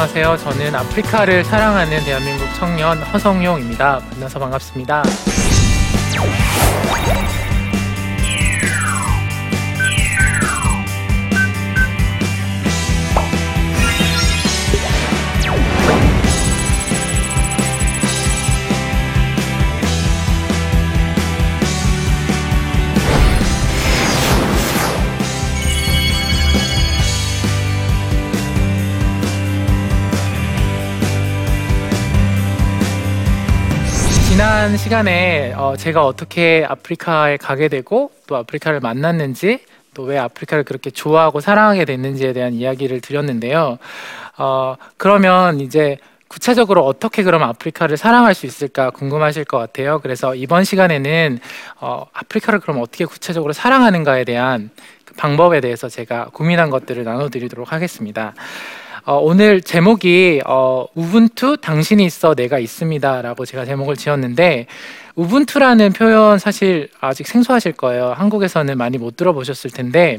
안녕하세요. 저는 아프리카를 사랑하는 대한민국 청년 허성용입니다. 만나서 반갑습니다. 지난 시간에 어, 제가 어떻게 아프리카에 가게 되고 또 아프리카를 만났는지 또 왜 아프리카를 그렇게 좋아하고 사랑하게 됐는지에 대한 이야기를 드렸는데요. 어, 그러면 이제 구체적으로 어떻게 그럼 아프리카를 사랑할 수 있을까 궁금하실 것 같아요. 그래서 이번 시간에는 어, 아프리카를 그럼 어떻게 구체적으로 사랑하는가에 대한 그 방법에 대해서 제가 고민한 것들을 나눠드리도록 하겠습니다. 어, 오늘 제목이 어, 우분투 당신이 있어 내가 있습니다라고 제가 제목을 지었는데 우분투라는 표현 사실 아직 생소하실 거예요. 한국에서는 많이 못 들어보셨을 텐데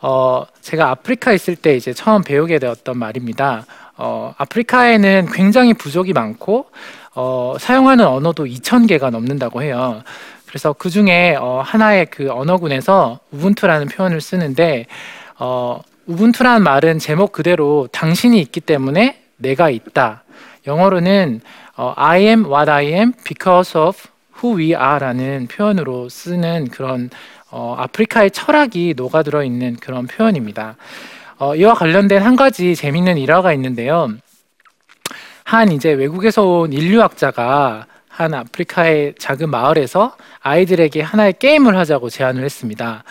어, 제가 아프리카 있을 때 이제 처음 배우게 되었던 말입니다. 어, 아프리카에는 굉장히 부족이 많고 어, 사용하는 언어도 2,000개가 넘는다고 해요. 그래서 그 중에 어, 하나의 그 언어군에서 우분투라는 표현을 쓰는데 어, 우분투라는 말은 제목 그대로 당신이 있기 때문에 내가 있다. 영어로는 어, I am what I am because of who we are라는 표현으로 쓰는 그런 어, 아프리카의 철학이 녹아들어 있는 그런 표현입니다. 어, 이와 관련된 한 가지 재밌는 일화가 있는데요. 한 이제 외국에서 온 인류학자가 한 아프리카의 작은 마을에서 아이들에게 하나의 게임을 하자고 제안을 했습니다.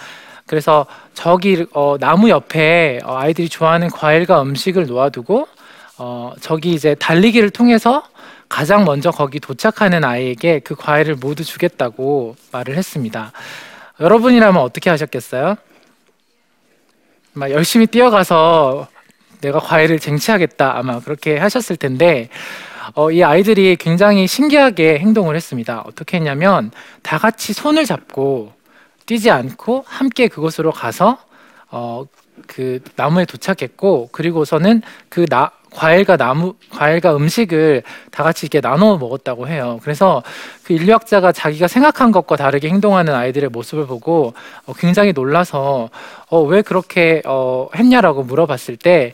그래서 저기 어, 나무 옆에 어, 아이들이 좋아하는 과일과 음식을 놓아두고 어, 저기 이제 달리기를 통해서 가장 먼저 거기 도착하는 아이에게 그 과일을 모두 주겠다고 말을 했습니다. 여러분이라면 어떻게 하셨겠어요? 막 열심히 뛰어가서 내가 과일을 쟁취하겠다 아마 그렇게 하셨을 텐데 어, 이 아이들이 굉장히 신기하게 행동을 했습니다. 어떻게 했냐면 다 같이 손을 잡고 뛰지 않고 함께 그곳으로 가서 어, 그 나무에 도착했고 그리고서는 그 나, 과일과 나무 과일과 음식을 다 같이 이렇게 나눠 먹었다고 해요. 그래서 그 인류학자가 자기가 생각한 것과 다르게 행동하는 아이들의 모습을 보고 어, 굉장히 놀라서 어, 왜 그렇게 어, 했냐라고 물어봤을 때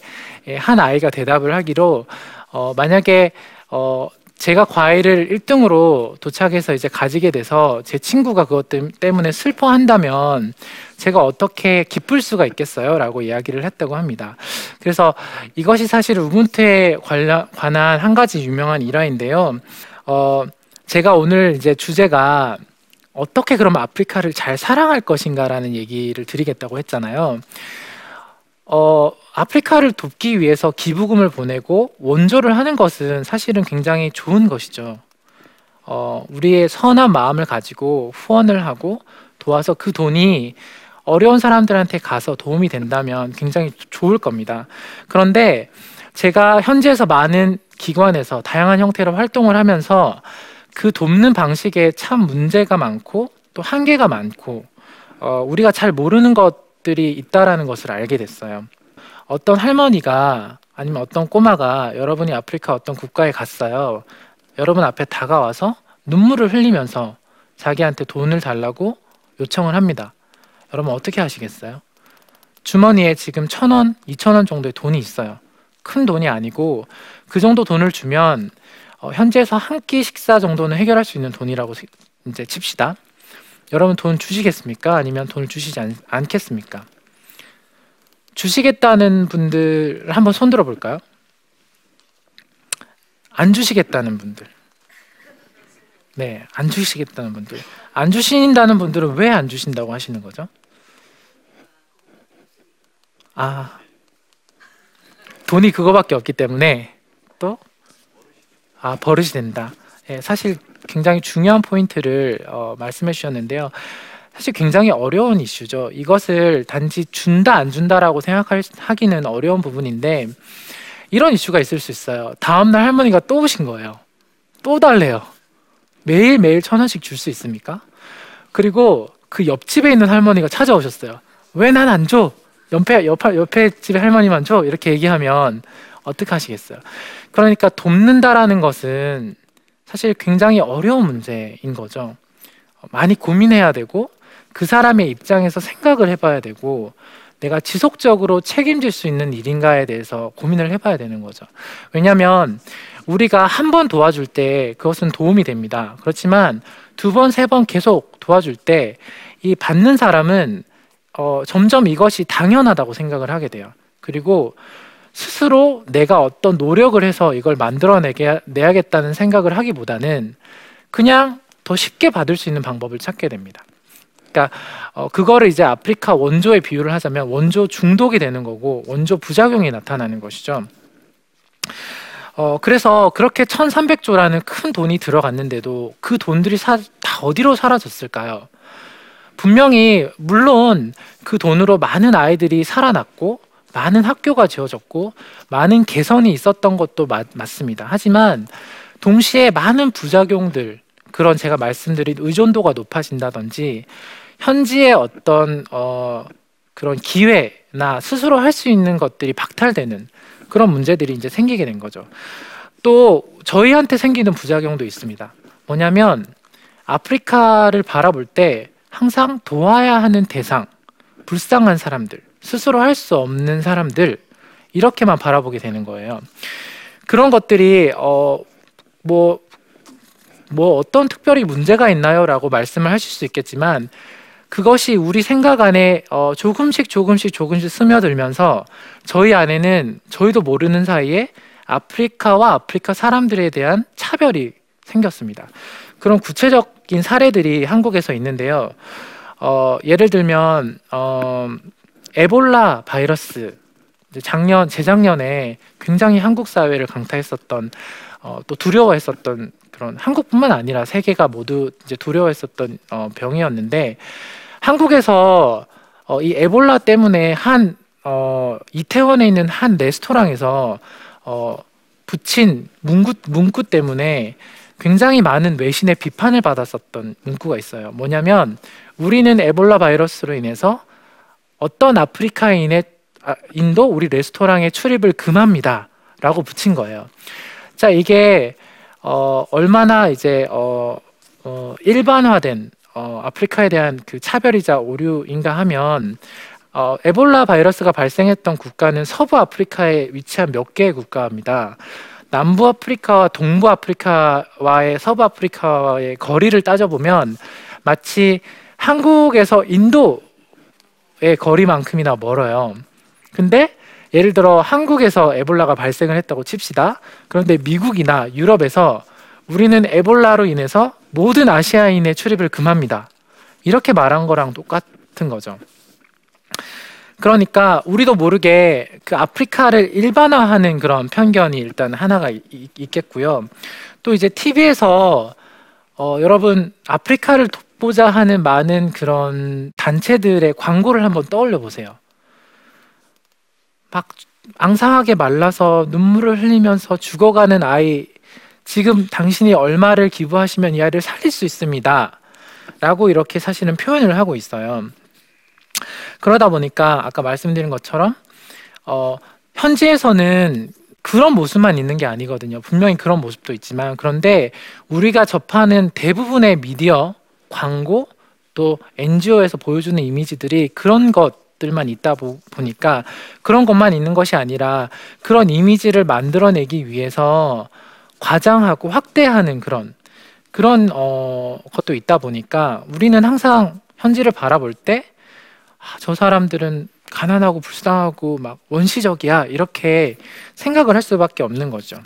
한 아이가 대답을 하기로 어, 만약에 어, 제가 과일을 1등으로 도착해서 이제 가지게 돼서 제 친구가 그것 때문에 슬퍼한다면 제가 어떻게 기쁠 수가 있겠어요? 라고 이야기를 했다고 합니다. 그래서 이것이 사실 우분투에 관한 한 가지 유명한 일화인데요. 어, 제가 오늘 이제 주제가 어떻게 그러면 아프리카를 잘 사랑할 것인가라는 얘기를 드리겠다고 했잖아요. 어, 아프리카를 돕기 위해서 기부금을 보내고 원조를 하는 것은 사실은 굉장히 좋은 것이죠. 어, 우리의 선한 마음을 가지고 후원을 하고 도와서 그 돈이 어려운 사람들한테 가서 도움이 된다면 굉장히 좋을 겁니다. 그런데 제가 현지에서 많은 기관에서 다양한 형태로 활동을 하면서 그 돕는 방식에 참 문제가 많고 또 한계가 많고 어, 우리가 잘 모르는 것들이 있다라는 것을 알게 됐어요. 어떤 할머니가 아니면 어떤 꼬마가 여러분이 아프리카 어떤 국가에 갔어요. 여러분 앞에 다가와서 눈물을 흘리면서 자기한테 돈을 달라고 요청을 합니다. 여러분 어떻게 하시겠어요? 주머니에 지금 천 원, 이천 원 정도의 돈이 있어요. 큰 돈이 아니고 그 정도 돈을 주면 어, 현지에서 한 끼 식사 정도는 해결할 수 있는 돈이라고 이제 칩시다. 여러분 돈 주시겠습니까? 아니면 돈을 주시지 않, 않겠습니까? 주시겠다는 분들 한번 손 들어 볼까요? 안 주시겠다는 분들. 네, 안 주시겠다는 분들. 안 주신다는 분들은 왜 안 주신다고 하시는 거죠? 아, 돈이 그거밖에 없기 때문에 또 아, 버릇이 된다. 네, 사실 굉장히 중요한 포인트를 어, 말씀해 주셨는데요. 사실 굉장히 어려운 이슈죠. 이것을 단지 준다 안 준다라고 생각하기는 어려운 부분인데 이런 이슈가 있을 수 있어요. 다음 날 할머니가 또 오신 거예요. 또 달래요. 매일 매일 천 원씩 줄 수 있습니까? 그리고 그 옆집에 있는 할머니가 찾아오셨어요. 왜 난 안 줘? 옆에 옆 옆에 집에 할머니만 줘? 이렇게 얘기하면 어떻게 하시겠어요? 그러니까 돕는다라는 것은 사실 굉장히 어려운 문제인 거죠. 많이 고민해야 되고 그 사람의 입장에서 생각을 해봐야 되고 내가 지속적으로 책임질 수 있는 일인가에 대해서 고민을 해봐야 되는 거죠. 왜냐하면 우리가 한 번 도와줄 때 그것은 도움이 됩니다. 그렇지만 두 번, 세 번 계속 도와줄 때 이 받는 사람은 어, 점점 이것이 당연하다고 생각을 하게 돼요. 그리고 스스로 내가 어떤 노력을 해서 이걸 만들어내게 내야겠다는 생각을 하기보다는 그냥 더 쉽게 받을 수 있는 방법을 찾게 됩니다. 그러니까 어, 그거를 이제 아프리카 원조에 비유를 하자면 원조 중독이 되는 거고 원조 부작용이 나타나는 것이죠. 어, 그래서 그렇게 1300조라는 큰 돈이 들어갔는데도 그 돈들이 사, 다 어디로 사라졌을까요? 분명히 물론 그 돈으로 많은 아이들이 살아났고 많은 학교가 지어졌고 많은 개선이 있었던 것도 맞, 맞습니다. 하지만 동시에 많은 부작용들 그런 제가 말씀드린 의존도가 높아진다든지 현지의 어떤 어, 그런 기회나 스스로 할 수 있는 것들이 박탈되는 그런 문제들이 이제 생기게 된 거죠. 또 저희한테 생기는 부작용도 있습니다. 뭐냐면 아프리카를 바라볼 때 항상 도와야 하는 대상, 불쌍한 사람들, 스스로 할 수 없는 사람들 이렇게만 바라보게 되는 거예요. 그런 것들이 어뭐뭐 뭐 어떤 특별히 문제가 있나요라고 말씀을 하실 수 있겠지만 그것이 우리 생각 안에 어 조금씩 조금씩 조금씩 스며들면서 저희 안에는 저희도 모르는 사이에 아프리카와 아프리카 사람들에 대한 차별이 생겼습니다. 그런 구체적인 사례들이 한국에서 있는데요. 어, 예를 들면 어, 에볼라 바이러스 작년 재작년에 굉장히 한국 사회를 강타했었던 어, 또 두려워했었던 그런 한국뿐만 아니라 세계가 모두 이제 두려워했었던 어, 병이었는데 한국에서 어, 이 에볼라 때문에 한 어, 이태원에 있는 한 레스토랑에서 어, 붙인 문구, 문구 때문에 굉장히 많은 외신의 비판을 받았었던 문구가 있어요. 뭐냐면 우리는 에볼라 바이러스로 인해서 어떤 아프리카인의 아, 인도 우리 레스토랑에 출입을 금합니다라고 붙인 거예요. 자 이게 어, 얼마나 이제 어, 어, 일반화된 어, 아프리카에 대한 그 차별이자 오류인가 하면 어, 에볼라 바이러스가 발생했던 국가는 서부 아프리카에 위치한 몇 개의 국가입니다. 남부 아프리카와 동부 아프리카와의 서부 아프리카와의 거리를 따져보면 마치 한국에서 인도의 거리만큼이나 멀어요. 근데 예를 들어 한국에서 에볼라가 발생을 했다고 칩시다. 그런데 미국이나 유럽에서 우리는 에볼라로 인해서 모든 아시아인의 출입을 금합니다. 이렇게 말한 거랑 똑같은 거죠. 그러니까 우리도 모르게 그 아프리카를 일반화하는 그런 편견이 일단 하나가 이, 있겠고요. 또 이제 TV에서 어, 여러분 아프리카를 돕고자 하는 많은 그런 단체들의 광고를 한번 떠올려 보세요. 막 앙상하게 말라서 눈물을 흘리면서 죽어가는 아이 지금 당신이 얼마를 기부하시면 이 아이를 살릴 수 있습니다. 라고 이렇게 사실은 표현을 하고 있어요. 그러다 보니까 아까 말씀드린 것처럼 어, 현지에서는 그런 모습만 있는 게 아니거든요. 분명히 그런 모습도 있지만 그런데 우리가 접하는 대부분의 미디어, 광고 또 NGO에서 보여주는 이미지들이 그런 것들만 있다 보, 보니까 그런 것만 있는 것이 아니라 그런 이미지를 만들어내기 위해서 과장하고 확대하는 그런 그런 어, 것도 있다 보니까 우리는 항상 현지를 바라볼 때 아, 저 사람들은 가난하고 불쌍하고 막 원시적이야 이렇게 생각을 할 수밖에 없는 거죠.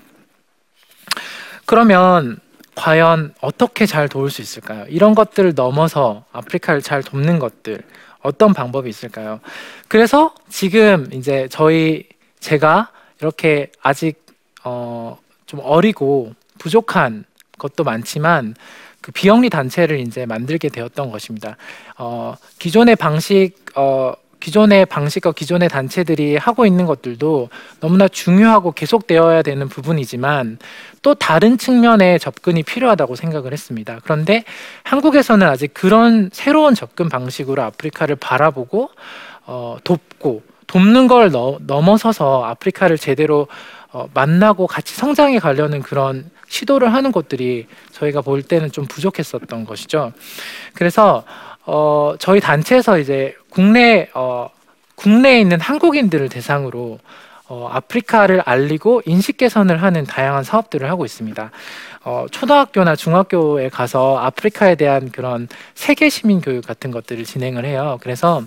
그러면 과연 어떻게 잘 도울 수 있을까요? 이런 것들을 넘어서 아프리카를 잘 돕는 것들 어떤 방법이 있을까요? 그래서 지금 이제 저희 제가 이렇게 아직 어, 좀 어리고 부족한 것도 많지만 그 비영리 단체를 이제 만들게 되었던 것입니다. 어, 기존의 방식, 어, 기존의 방식과 기존의 단체들이 하고 있는 것들도 너무나 중요하고 계속되어야 되는 부분이지만 또 다른 측면의 접근이 필요하다고 생각을 했습니다. 그런데 한국에서는 아직 그런 새로운 접근 방식으로 아프리카를 바라보고 어, 돕고 돕는 걸 너, 넘어서서 아프리카를 제대로 어, 만나고 같이 성장해 가려는 그런 시도를 하는 것들이 저희가 볼 때는 좀 부족했었던 것이죠. 그래서 어, 저희 단체에서 이제 국내 어, 국내에 있는 한국인들을 대상으로 어, 아프리카를 알리고 인식 개선을 하는 다양한 사업들을 하고 있습니다. 어, 초등학교나 중학교에 가서 아프리카에 대한 그런 세계 시민 교육 같은 것들을 진행을 해요. 그래서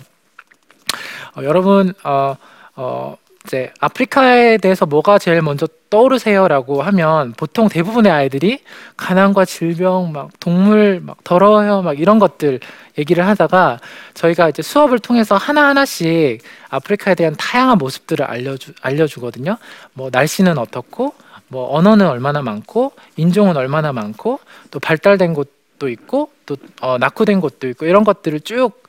어, 여러분 어, 어, 이제 아프리카에 대해서 뭐가 제일 먼저 떠오르세요라고 하면 보통 대부분의 아이들이 가난과 질병, 막 동물, 막 더러워요, 막 이런 것들 얘기를 하다가 저희가 이제 수업을 통해서 하나 하나씩 아프리카에 대한 다양한 모습들을 알려주 알려주거든요. 뭐 날씨는 어떻고, 뭐 언어는 얼마나 많고, 인종은 얼마나 많고, 또 발달된 곳도 있고, 또 어, 낙후된 곳도 있고 이런 것들을 쭉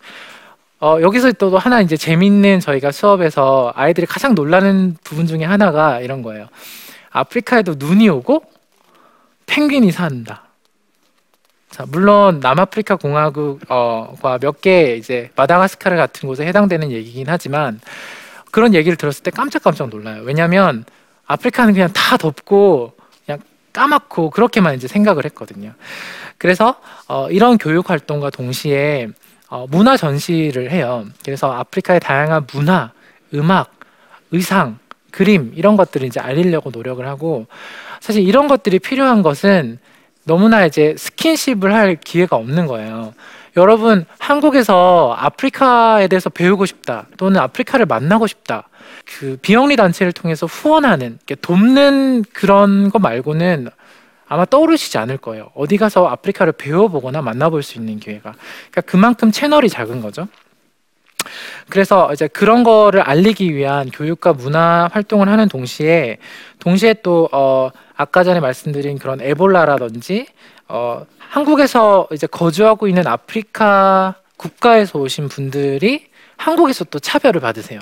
어, 여기서 또 하나 이제 재밌는 저희가 수업에서 아이들이 가장 놀라는 부분 중에 하나가 이런 거예요. 아프리카에도 눈이 오고 펭귄이 산다. 자, 물론 남아프리카 공화국과 몇개 이제 마다가스카르 같은 곳에 해당되는 얘기긴 하지만 그런 얘기를 들었을 때 깜짝깜짝 놀라요. 왜냐하면 아프리카는 그냥 다 덥고 그냥 까맣고 그렇게만 이제 생각을 했거든요. 그래서 어, 이런 교육 활동과 동시에 어, 문화 전시를 해요. 그래서 아프리카의 다양한 문화, 음악, 의상, 그림 이런 것들을 이제 알리려고 노력을 하고 사실 이런 것들이 필요한 것은 너무나 이제 스킨십을 할 기회가 없는 거예요. 여러분 한국에서 아프리카에 대해서 배우고 싶다 또는 아프리카를 만나고 싶다 그 비영리 단체를 통해서 후원하는 돕는 그런 거 말고는 아마 떠오르시지 않을 거예요. 어디 가서 아프리카를 배워보거나 만나볼 수 있는 기회가. 그러니까 그만큼 채널이 작은 거죠. 그래서 이제 그런 거를 알리기 위한 교육과 문화 활동을 하는 동시에 동시에 또 어, 아까 전에 말씀드린 그런 에볼라라든지 어, 한국에서 이제 거주하고 있는 아프리카 국가에서 오신 분들이 한국에서 또 차별을 받으세요.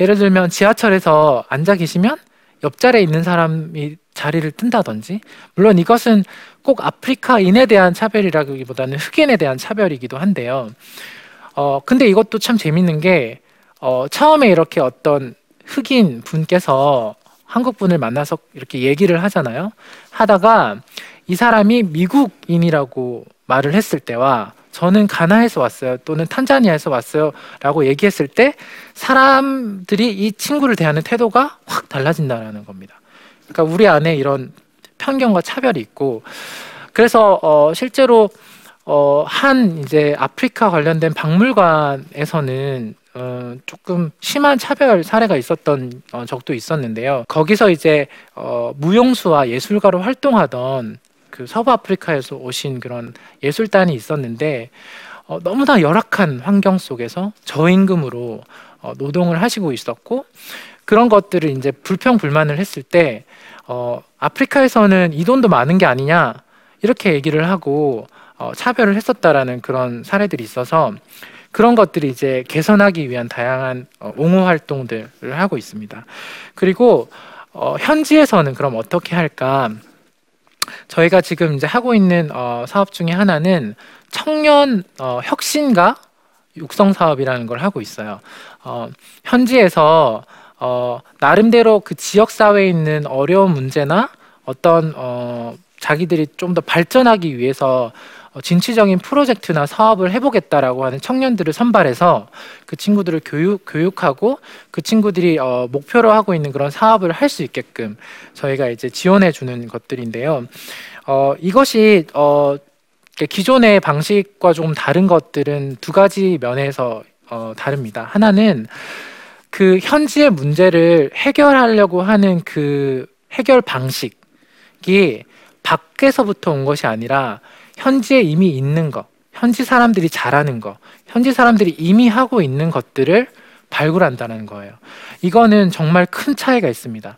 예를 들면 지하철에서 앉아 계시면 옆자리에 있는 사람이 자리를 뜬다든지 물론 이것은 꼭 아프리카인에 대한 차별이라기보다는 흑인에 대한 차별이기도 한데요. 어 근데 이것도 참 재밌는 게 어, 처음에 이렇게 어떤 흑인 분께서 한국 분을 만나서 이렇게 얘기를 하잖아요. 하다가 이 사람이 미국인이라고 말을 했을 때와 저는 가나에서 왔어요. 또는 탄자니아에서 왔어요. 라고 얘기했을 때 사람들이 이 친구를 대하는 태도가 확 달라진다는 겁니다. 그러니까 우리 안에 이런 편견과 차별이 있고 그래서 어 실제로 어 한 이제 아프리카 관련된 박물관에서는 어 조금 심한 차별 사례가 있었던 어 적도 있었는데요. 거기서 이제 어 무용수와 예술가로 활동하던 그 서부 아프리카에서 오신 그런 예술단이 있었는데 어, 너무나 열악한 환경 속에서 저임금으로 어, 노동을 하시고 있었고 그런 것들을 이제 불평 불만을 했을 때 어, 아프리카에서는 이 돈도 많은 게 아니냐 이렇게 얘기를 하고 어, 차별을 했었다라는 그런 사례들이 있어서 그런 것들이 이제 개선하기 위한 다양한 어, 옹호 활동들을 하고 있습니다. 그리고 어, 현지에서는 그럼 어떻게 할까? 저희가 지금 이제 하고 있는 어, 사업 중에 하나는 청년 어, 혁신가 육성 사업이라는 걸 하고 있어요. 어, 현지에서 어, 나름대로 그 지역 사회에 있는 어려운 문제나 어떤 어, 자기들이 좀 더 발전하기 위해서 어, 진취적인 프로젝트나 사업을 해보겠다라고 하는 청년들을 선발해서 그 친구들을 교육 교육하고 그 친구들이 어, 목표로 하고 있는 그런 사업을 할 수 있게끔 저희가 이제 지원해 주는 것들인데요. 어, 이것이 어, 기존의 방식과 조금 다른 것들은 두 가지 면에서 어, 다릅니다. 하나는 그 현지의 문제를 해결하려고 하는 그 해결 방식이 밖에서부터 온 것이 아니라 현지에 이미 있는 것, 현지 사람들이 잘하는 것, 현지 사람들이 이미 하고 있는 것들을 발굴한다는 거예요. 이거는 정말 큰 차이가 있습니다.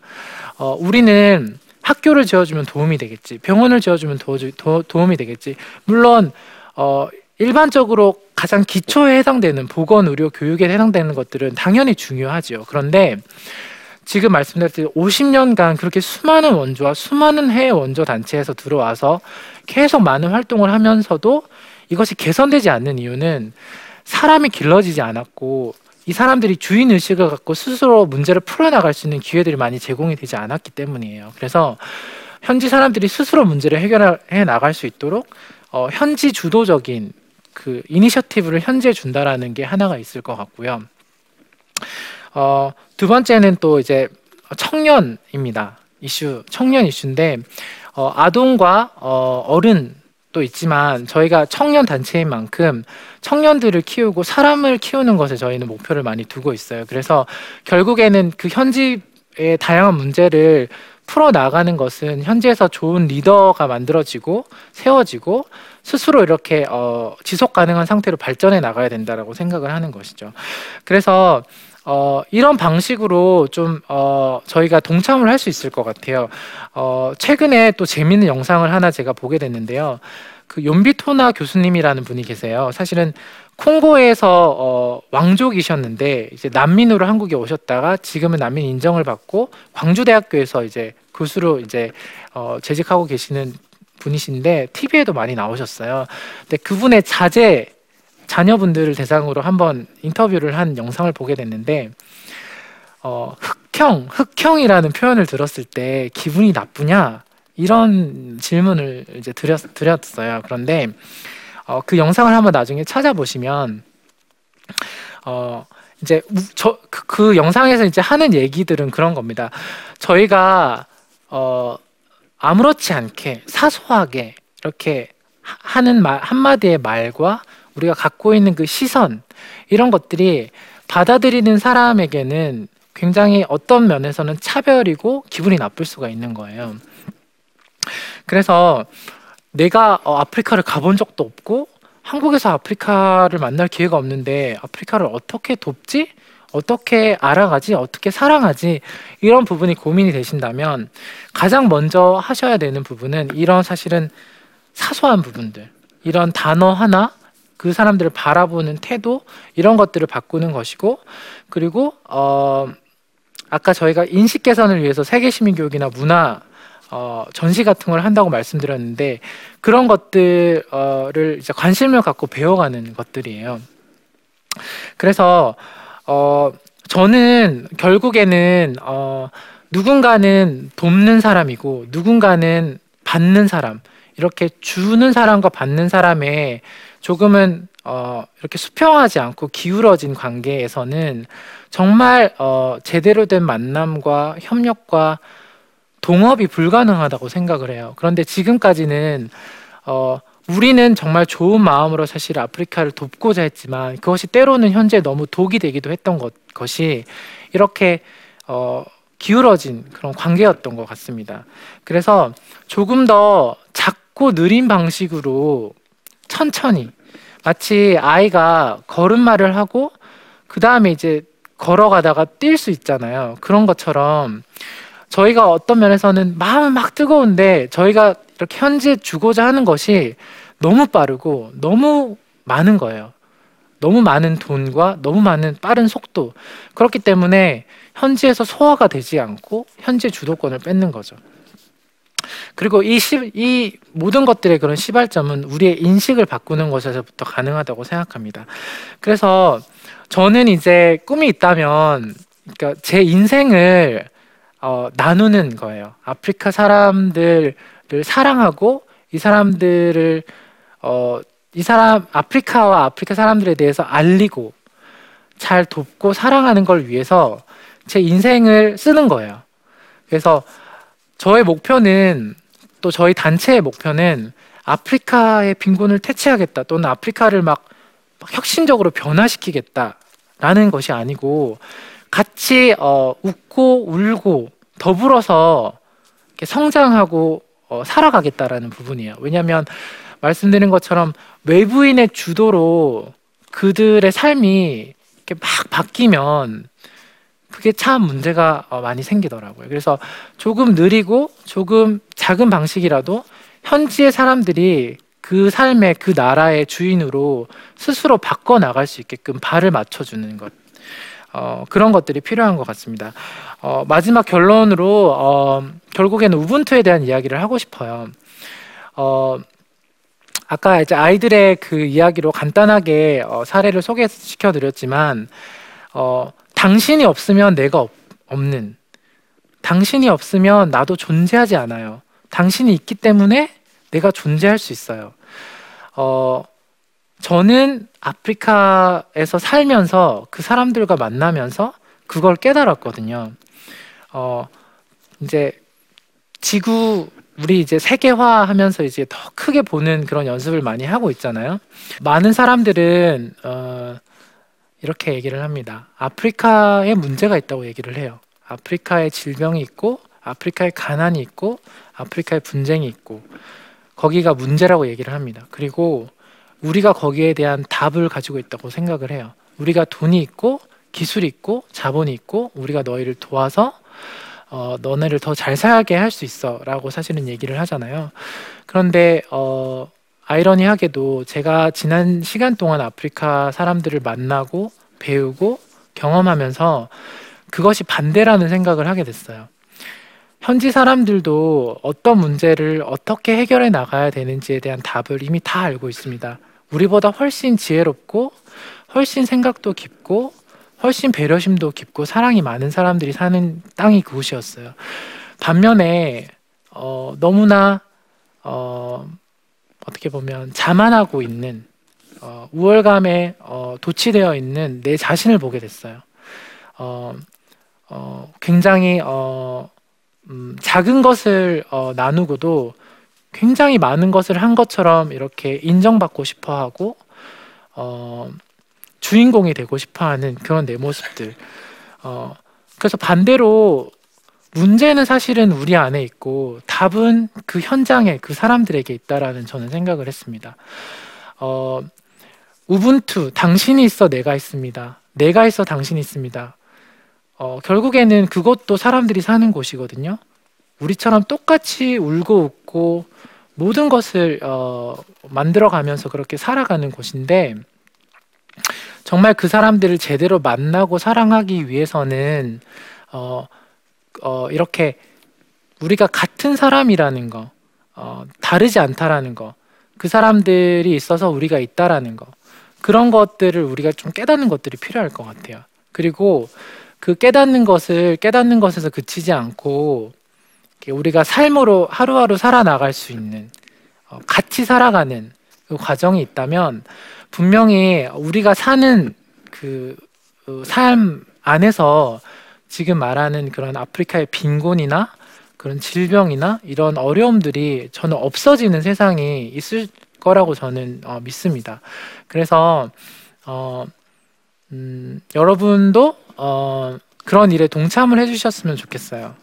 어, 우리는 학교를 지어주면 도움이 되겠지, 병원을 지어주면 도, 도, 도움이 되겠지. 물론 어, 일반적으로 가장 기초에 해당되는 보건, 의료, 교육에 해당되는 것들은 당연히 중요하지요. 그런데 지금 말씀드렸듯이 50년간 그렇게 수많은 원조와 수많은 해외 원조 단체에서 들어와서 계속 많은 활동을 하면서도 이것이 개선되지 않는 이유는 사람이 길러지지 않았고 이 사람들이 주인 의식을 갖고 스스로 문제를 풀어나갈 수 있는 기회들이 많이 제공이 되지 않았기 때문이에요. 그래서 현지 사람들이 스스로 문제를 해결해 나갈 수 있도록 어, 현지 주도적인 그 이니셔티브를 현지에 준다라는 게 하나가 있을 것 같고요. 어, 두 번째는 또 이제 청년입니다. 이슈, 청년 이슈인데 어, 아동과 어, 어른 또 있지만 저희가 청년 단체인 만큼 청년들을 키우고 사람을 키우는 것에 저희는 목표를 많이 두고 있어요. 그래서 결국에는 그 현지의 다양한 문제를 풀어 나가는 것은 현지에서 좋은 리더가 만들어지고 세워지고 스스로 이렇게 어, 지속 가능한 상태로 발전해 나가야 된다라고 생각을 하는 것이죠. 그래서 어, 이런 방식으로 좀 어, 저희가 동참을 할 수 있을 것 같아요. 어, 최근에 또 재밌는 영상을 하나 제가 보게 됐는데요. 그 용비토나 교수님이라는 분이 계세요. 사실은 콩고에서 어, 왕족이셨는데 이제 난민으로 한국에 오셨다가 지금은 난민 인정을 받고 광주대학교에서 이제 교수로 이제 어, 재직하고 계시는 분이신데 TV에도 많이 나오셨어요. 근데 그분의 자제 자녀분들을 대상으로 한번 인터뷰를 한 영상을 보게 됐는데 어, 흑형, 흑형이라는 표현을 들었을 때 기분이 나쁘냐 이런 질문을 이제 드렸, 드렸어요. 그런데 어, 그 영상을 한번 나중에 찾아보시면 어, 이제 저그 그 영상에서 이제 하는 얘기들은 그런 겁니다. 저희가 어, 아무렇지 않게 사소하게 이렇게 하는 말 한마디의 말과 우리가 갖고 있는 그 시선 이런 것들이 받아들이는 사람에게는 굉장히 어떤 면에서는 차별이고 기분이 나쁠 수가 있는 거예요. 그래서 내가 어, 아프리카를 가본 적도 없고 한국에서 아프리카를 만날 기회가 없는데 아프리카를 어떻게 돕지? 어떻게 알아가지? 어떻게 사랑하지? 이런 부분이 고민이 되신다면 가장 먼저 하셔야 되는 부분은 이런 사실은 사소한 부분들, 이런 단어 하나, 그 사람들을 바라보는 태도 이런 것들을 바꾸는 것이고 그리고 어 아까 저희가 인식 개선을 위해서 세계 시민 교육이나 문화 어, 전시 같은 걸 한다고 말씀드렸는데 그런 것들을 이제 관심을 갖고 배워가는 것들이에요. 그래서 어, 저는 결국에는 어, 누군가는 돕는 사람이고 누군가는 받는 사람 이렇게 주는 사람과 받는 사람의 조금은 어, 이렇게 수평하지 않고 기울어진 관계에서는 정말 어, 제대로 된 만남과 협력과 동업이 불가능하다고 생각을 해요. 그런데 지금까지는 어, 우리는 정말 좋은 마음으로 사실 아프리카를 돕고자 했지만 그것이 때로는 현재 너무 독이 되기도 했던 것, 것이 이렇게 어, 기울어진 그런 관계였던 것 같습니다. 그래서 조금 더 작고 느린 방식으로 천천히 마치 아이가 걸음마를 하고 그 다음에 이제 걸어가다가 뛸 수 있잖아요. 그런 것처럼 저희가 어떤 면에서는 마음은 막 뜨거운데 저희가 이렇게 현재 주고자 하는 것이 너무 빠르고 너무 많은 거예요. 너무 많은 돈과 너무 많은 빠른 속도. 그렇기 때문에 현지에서 소화가 되지 않고 현재 주도권을 뺏는 거죠. 그리고 이, 시, 이 모든 것들의 그런 시발점은 우리의 인식을 바꾸는 것에서부터 가능하다고 생각합니다. 그래서 저는 이제 꿈이 있다면, 그러니까 제 인생을 어, 나누는 거예요. 아프리카 사람들을 사랑하고 이 사람들을 어, 이 사람 아프리카와 아프리카 사람들에 대해서 알리고 잘 돕고 사랑하는 걸 위해서 제 인생을 쓰는 거예요. 그래서 저의 목표는 또 저희 단체의 목표는 아프리카의 빈곤을 퇴치하겠다 또는 아프리카를 막, 막 혁신적으로 변화시키겠다라는 것이 아니고 같이 어, 웃고 울고 더불어서 성장하고 어, 살아가겠다라는 부분이에요. 왜냐하면 말씀드린 것처럼 외부인의 주도로 그들의 삶이 이렇게 막 바뀌면 그게 참 문제가 어, 많이 생기더라고요. 그래서 조금 느리고 조금 작은 방식이라도 현지의 사람들이 그 삶의 그 나라의 주인으로 스스로 바꿔 나갈 수 있게끔 발을 맞춰주는 것. 어, 그런 것들이 필요한 것 같습니다. 어, 마지막 결론으로 어, 결국에는 우분투에 대한 이야기를 하고 싶어요. 어, 아까 이제 아이들의 그 이야기로 간단하게 어, 사례를 소개시켜 드렸지만 어, 당신이 없으면 내가 없, 없는 당신이 없으면 나도 존재하지 않아요. 당신이 있기 때문에 내가 존재할 수 있어요. 어, 저는 아프리카에서 살면서 그 사람들과 만나면서 그걸 깨달았거든요. 어, 이제 지구 우리 이제 세계화 하면서 이제 더 크게 보는 그런 연습을 많이 하고 있잖아요. 많은 사람들은 어, 이렇게 얘기를 합니다. 아프리카에 문제가 있다고 얘기를 해요. 아프리카에 질병이 있고, 아프리카에 가난이 있고, 아프리카에 분쟁이 있고, 거기가 문제라고 얘기를 합니다. 그리고 우리가 거기에 대한 답을 가지고 있다고 생각을 해요. 우리가 돈이 있고, 기술이 있고, 자본이 있고, 우리가 너희를 도와서 어, 너네를 더 잘 살게 할 수 있어라고 사실은 얘기를 하잖아요. 그런데 어, 아이러니하게도 제가 지난 시간 동안 아프리카 사람들을 만나고 배우고 경험하면서 그것이 반대라는 생각을 하게 됐어요. 현지 사람들도 어떤 문제를 어떻게 해결해 나가야 되는지에 대한 답을 이미 다 알고 있습니다. 우리보다 훨씬 지혜롭고 훨씬 생각도 깊고 훨씬 배려심도 깊고 사랑이 많은 사람들이 사는 땅이 그곳이었어요. 반면에 어, 너무나 어, 어떻게 보면 자만하고 있는 어, 우월감에 어, 도취되어 있는 내 자신을 보게 됐어요. 어, 어, 굉장히 어, 음, 작은 것을 어, 나누고도 굉장히 많은 것을 한 것처럼 이렇게 인정받고 싶어하고 어, 주인공이 되고 싶어하는 그런 내 모습들. 어, 그래서 반대로 문제는 사실은 우리 안에 있고 답은 그 현장에 그 사람들에게 있다라는 저는 생각을 했습니다. 어, 우분투 당신이 있어 내가 있습니다. 내가 있어 당신이 있습니다. 어, 결국에는 그것도 사람들이 사는 곳이거든요. 우리처럼 똑같이 울고 웃고 모든 것을 어, 만들어가면서 그렇게 살아가는 곳인데 정말 그 사람들을 제대로 만나고 사랑하기 위해서는 어, 어, 이렇게 우리가 같은 사람이라는 거, 어, 다르지 않다라는 거, 그 사람들이 있어서 우리가 있다라는 거, 그런 것들을 우리가 좀 깨닫는 것들이 필요할 것 같아요. 그리고 그 깨닫는 것을 깨닫는 것에서 그치지 않고 우리가 삶으로 하루하루 살아나갈 수 있는 어, 같이 살아가는 그 과정이 있다면 분명히 우리가 사는 그삶 어, 안에서 지금 말하는 그런 아프리카의 빈곤이나 그런 질병이나 이런 어려움들이 저는 없어지는 세상이 있을 거라고 저는 어, 믿습니다. 그래서 어, 음, 여러분도 어, 그런 일에 동참을 해주셨으면 좋겠어요.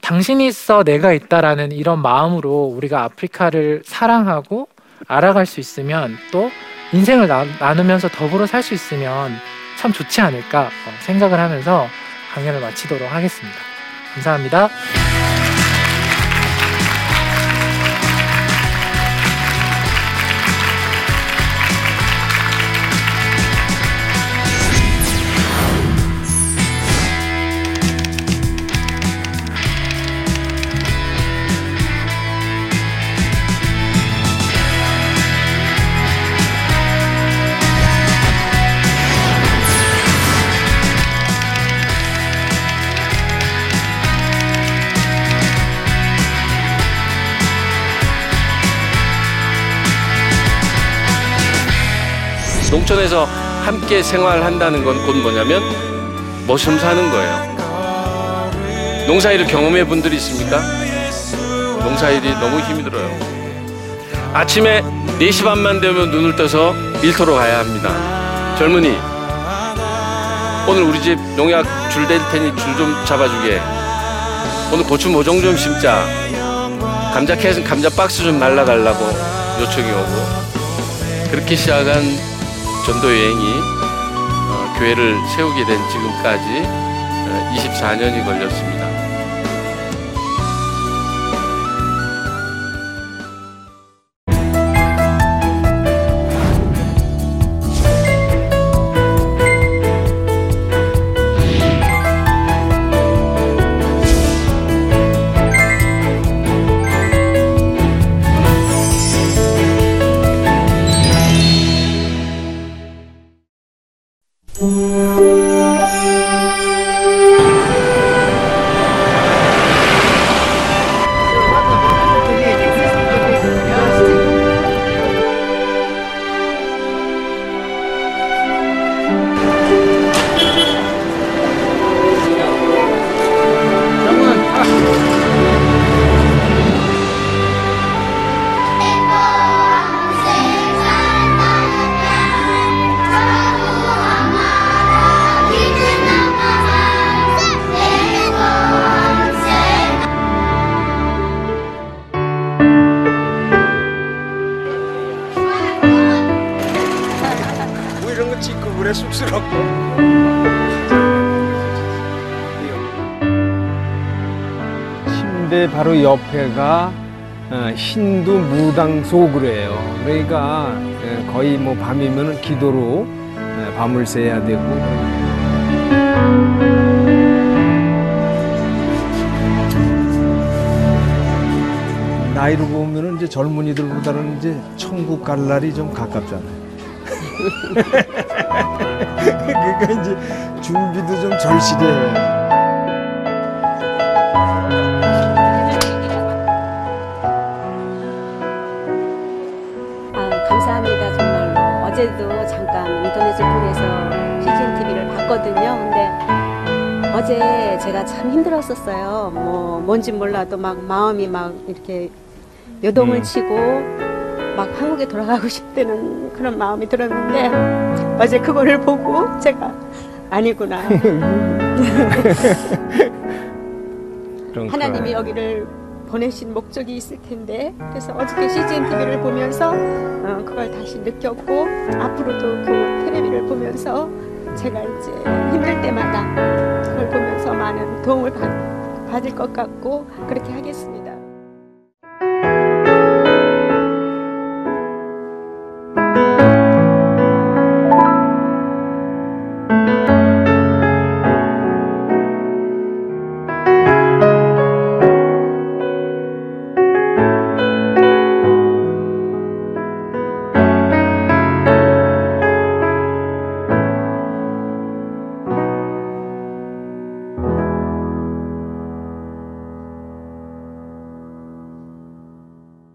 당신이 있어 내가 있다라는 이런 마음으로 우리가 아프리카를 사랑하고 알아갈 수 있으면 또 인생을 나, 누면서 더불어 살 수 있으면 참 좋지 않을까 어, 생각을 하면서 강연을 마치도록 하겠습니다. 감사합니다. 농촌에서 함께 생활한다는 건 곧 뭐냐면 머슴 사는 거예요. 농사일을 경험해 본 분들이 있습니까? 농사일이 너무 힘이 들어요. 아침에 4시 반만 되면 눈을 떠서 일터로 가야 합니다. 젊은이, 오늘 우리 집 농약 줄 댈 테니 줄 좀 잡아주게. 오늘 고추 모종 좀 심자. 감자 캐서 감자 박스 좀 날라가려고 요청이 오고. 그렇게 시작한 전도 여행이 어, 교회를 세우게 된 지금까지 24년이 어, 걸렸습니다. Música 옆에가 어, 힌두 무당 소그래요. 그러니까 예, 거의 뭐 밤이면 기도로 예, 밤을 새야 되고. 나이로 보면은 이제 젊은이들보다는 이제 천국 갈 날이 좀 가깝잖아요. 그러니까 이제 준비도 좀 절실해. 아, 어제도 잠깐 인터넷을 통해서 CGN TV를 봤거든요. 근데 어제 제가 참 힘들었었어요. 뭐 뭔지 몰라도 막 마음이 막 이렇게 요동을 음. 치고 막 한국에 돌아가고 싶다는 그런 마음이 들었는데 어제 그거를 보고 제가 아니구나. 하나님이. 여기를 보내신 목적이 있을 텐데 그래서 어저께 CGN TV를 보면서 어, 그걸 다시 느꼈고 앞으로도 그 텔레비를 보면서 제가 이제 힘들 때마다 그걸 보면서 많은 도움을 받, 받을 것 같고 그렇게 하겠습니다.